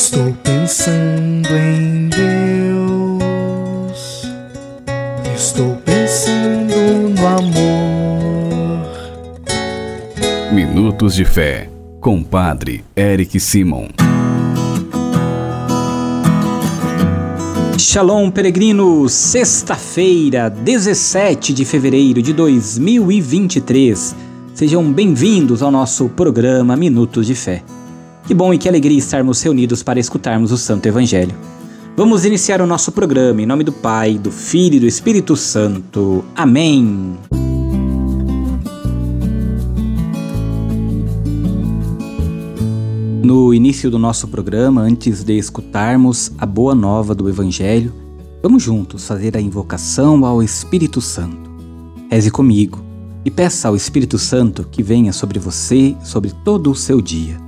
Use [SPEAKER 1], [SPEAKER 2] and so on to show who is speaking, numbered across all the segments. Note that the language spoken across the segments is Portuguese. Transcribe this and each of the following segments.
[SPEAKER 1] Estou pensando em Deus. Estou pensando no amor.
[SPEAKER 2] Minutos de Fé, com Padre Eric Simon.
[SPEAKER 3] Shalom, peregrinos! Sexta-feira, 17 de fevereiro de 2023. Sejam bem-vindos ao nosso programa Minutos de Fé. Que bom e que alegria estarmos reunidos para escutarmos o Santo Evangelho. Vamos iniciar o nosso programa em nome do Pai, do Filho e do Espírito Santo. Amém. No início do nosso programa, antes de escutarmos a boa nova do Evangelho, vamos juntos fazer a invocação ao Espírito Santo. Reze comigo e peça ao Espírito Santo que venha sobre você, sobre todo o seu dia.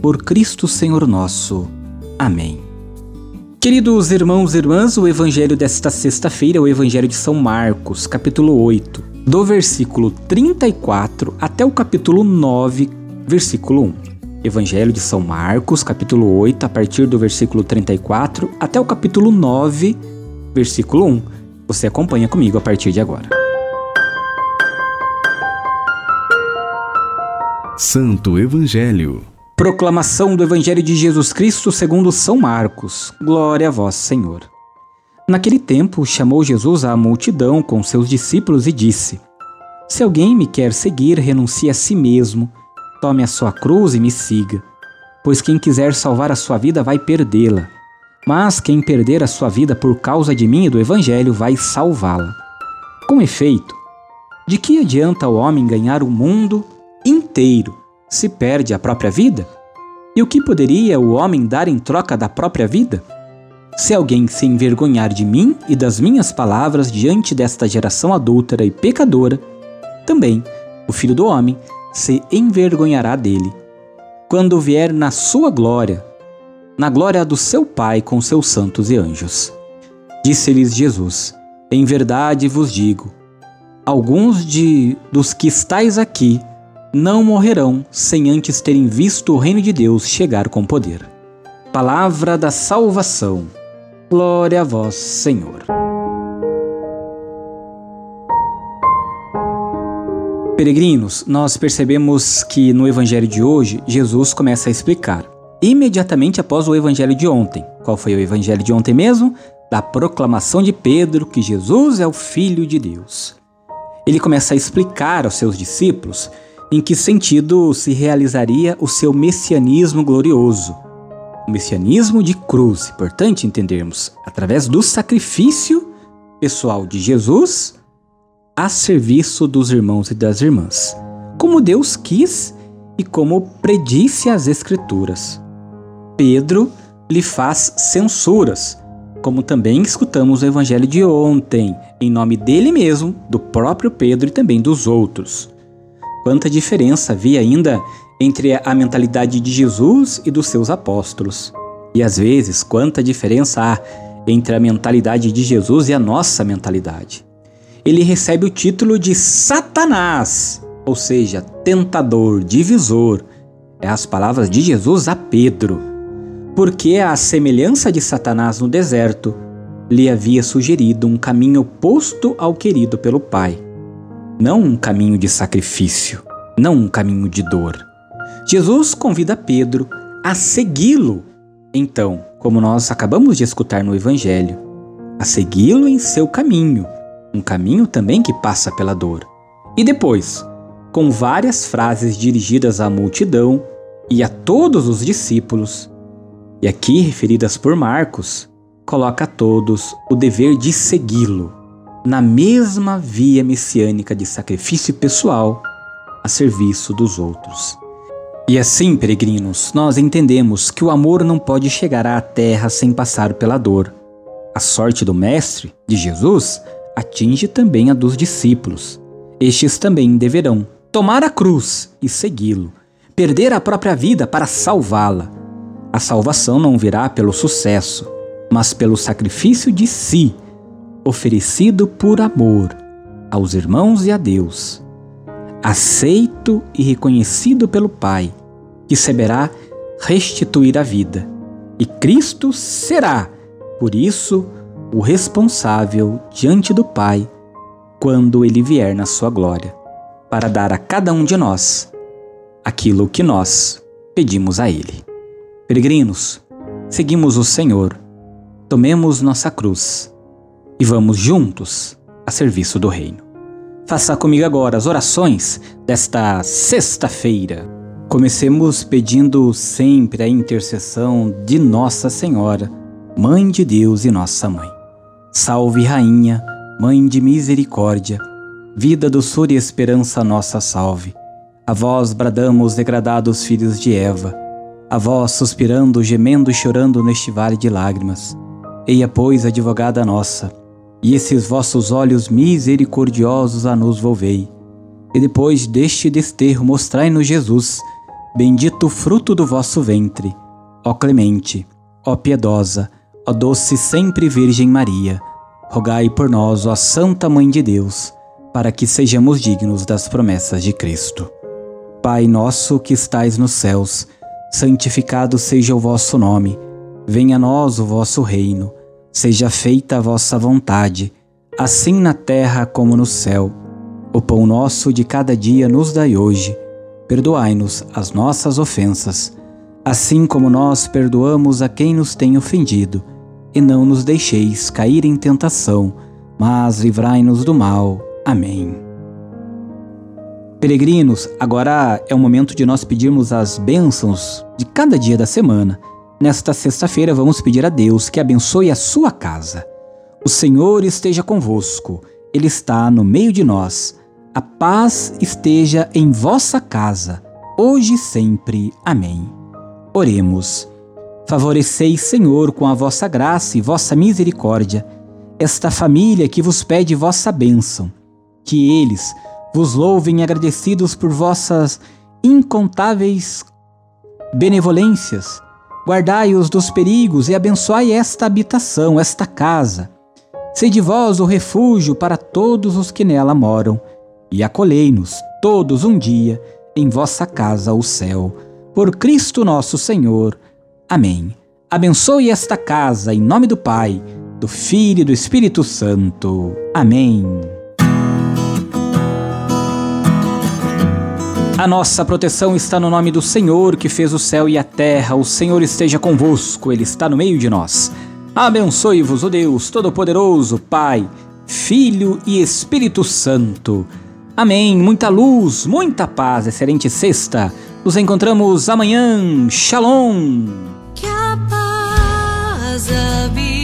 [SPEAKER 3] por Cristo Senhor nosso. Amém. Queridos irmãos e irmãs, o evangelho desta sexta-feira é o evangelho de São Marcos, capítulo 8, do versículo 34 até o capítulo 9, versículo 1. Evangelho de São Marcos, capítulo 8, a partir do versículo 34 até o capítulo 9, versículo 1. Você acompanha comigo a partir de agora.
[SPEAKER 2] Santo Evangelho
[SPEAKER 3] Proclamação do Evangelho de Jesus Cristo segundo São Marcos. Glória a vós, Senhor. Naquele tempo, chamou Jesus a multidão com seus discípulos e disse: Se alguém me quer seguir, renuncie a si mesmo, tome a sua cruz e me siga. Pois quem quiser salvar a sua vida vai perdê-la. Mas quem perder a sua vida por causa de mim e do Evangelho vai salvá-la. Com efeito, de que adianta o homem ganhar o mundo inteiro se perde a própria vida? E o que poderia o homem dar em troca da própria vida? Se alguém se envergonhar de mim e das minhas palavras diante desta geração adúltera e pecadora, também o filho do homem se envergonhará dele. Quando vier na sua glória, na glória do seu Pai com seus santos e anjos. Disse-lhes Jesus: Em verdade vos digo, alguns de dos que estáis aqui não morrerão sem antes terem visto o reino de Deus chegar com poder. Palavra da salvação. Glória a vós, Senhor. Peregrinos, nós percebemos que no evangelho de hoje, Jesus começa a explicar, imediatamente após o evangelho de ontem. Qual foi o evangelho de ontem mesmo? Da proclamação de Pedro que Jesus é o Filho de Deus. Ele começa a explicar aos seus discípulos em que sentido se realizaria o seu messianismo glorioso. O messianismo de cruz, importante entendermos, através do sacrifício pessoal de Jesus a serviço dos irmãos e das irmãs, como Deus quis e como predisse as Escrituras. Pedro lhe faz censuras, como também escutamos o evangelho de ontem, em nome dele mesmo, do próprio Pedro e também dos outros. Quanta diferença havia ainda entre a mentalidade de Jesus e dos seus apóstolos. E às vezes, quanta diferença há entre a mentalidade de Jesus e a nossa mentalidade. Ele recebe o título de Satanás, ou seja, tentador, divisor. É as palavras de Jesus a Pedro. Porque a semelhança de Satanás no deserto lhe havia sugerido um caminho oposto ao querido pelo Pai não um caminho de sacrifício, não um caminho de dor. Jesus convida Pedro a segui-lo. Então, como nós acabamos de escutar no Evangelho, a segui-lo em seu caminho, um caminho também que passa pela dor. E depois, com várias frases dirigidas à multidão e a todos os discípulos, e aqui referidas por Marcos, coloca a todos o dever de segui-lo na mesma via messiânica de sacrifício pessoal a serviço dos outros. E assim, peregrinos, nós entendemos que o amor não pode chegar à terra sem passar pela dor. A sorte do Mestre, de Jesus, atinge também a dos discípulos. Estes também deverão tomar a cruz e segui-lo, perder a própria vida para salvá-la. A salvação não virá pelo sucesso, mas pelo sacrifício de si, oferecido por amor aos irmãos e a Deus aceito e reconhecido pelo Pai, que saberá restituir a vida. E Cristo será, por isso, o responsável diante do Pai quando ele vier na sua glória, para dar a cada um de nós aquilo que nós pedimos a Ele. Peregrinos, seguimos o Senhor, tomemos nossa cruz e vamos juntos a serviço do Reino. Faça comigo agora as orações desta sexta-feira. Comecemos pedindo sempre a intercessão de Nossa Senhora, Mãe de Deus e Nossa Mãe. Salve, Rainha, Mãe de Misericórdia, vida, doçura e esperança, nossa salve. A vós bradamos, degradados filhos de Eva, a vós suspirando, gemendo e chorando neste vale de lágrimas. Eia, pois, advogada nossa, e esses vossos olhos misericordiosos a nos volvei. E depois deste desterro mostrai-nos Jesus, bendito fruto do vosso ventre. Ó clemente, ó piedosa, ó doce sempre Virgem Maria, rogai por nós, ó Santa Mãe de Deus, para que sejamos dignos das promessas de Cristo. Pai nosso que estais nos céus, santificado seja o vosso nome, venha a nós o vosso reino Seja feita a vossa vontade, assim na terra como no céu. O pão nosso de cada dia nos dai hoje. Perdoai-nos as nossas ofensas, assim como nós perdoamos a quem nos tem ofendido. E não nos deixeis cair em tentação, mas livrai-nos do mal. Amém. Peregrinos, agora é o momento de nós pedirmos as bênçãos de cada dia da semana. Nesta sexta-feira, vamos pedir a Deus que abençoe a sua casa. O Senhor esteja convosco, Ele está no meio de nós. A paz esteja em vossa casa, hoje e sempre. Amém. Oremos. Favoreceis, Senhor, com a vossa graça e vossa misericórdia, esta família que vos pede vossa bênção. Que eles vos louvem agradecidos por vossas incontáveis benevolências Guardai-os dos perigos e abençoai esta habitação, esta casa. Sede vós o refúgio para todos os que nela moram, e acolhei-nos todos um dia em vossa casa, o céu. Por Cristo nosso Senhor. Amém. Abençoe esta casa em nome do Pai, do Filho e do Espírito Santo. Amém. A nossa proteção está no nome do Senhor que fez o céu e a terra. O Senhor esteja convosco, ele está no meio de nós. Abençoe-vos, o oh Deus Todo-Poderoso, Pai, Filho e Espírito Santo. Amém. Muita luz, muita paz. Excelente sexta. Nos encontramos amanhã. Shalom. Que a paz habite.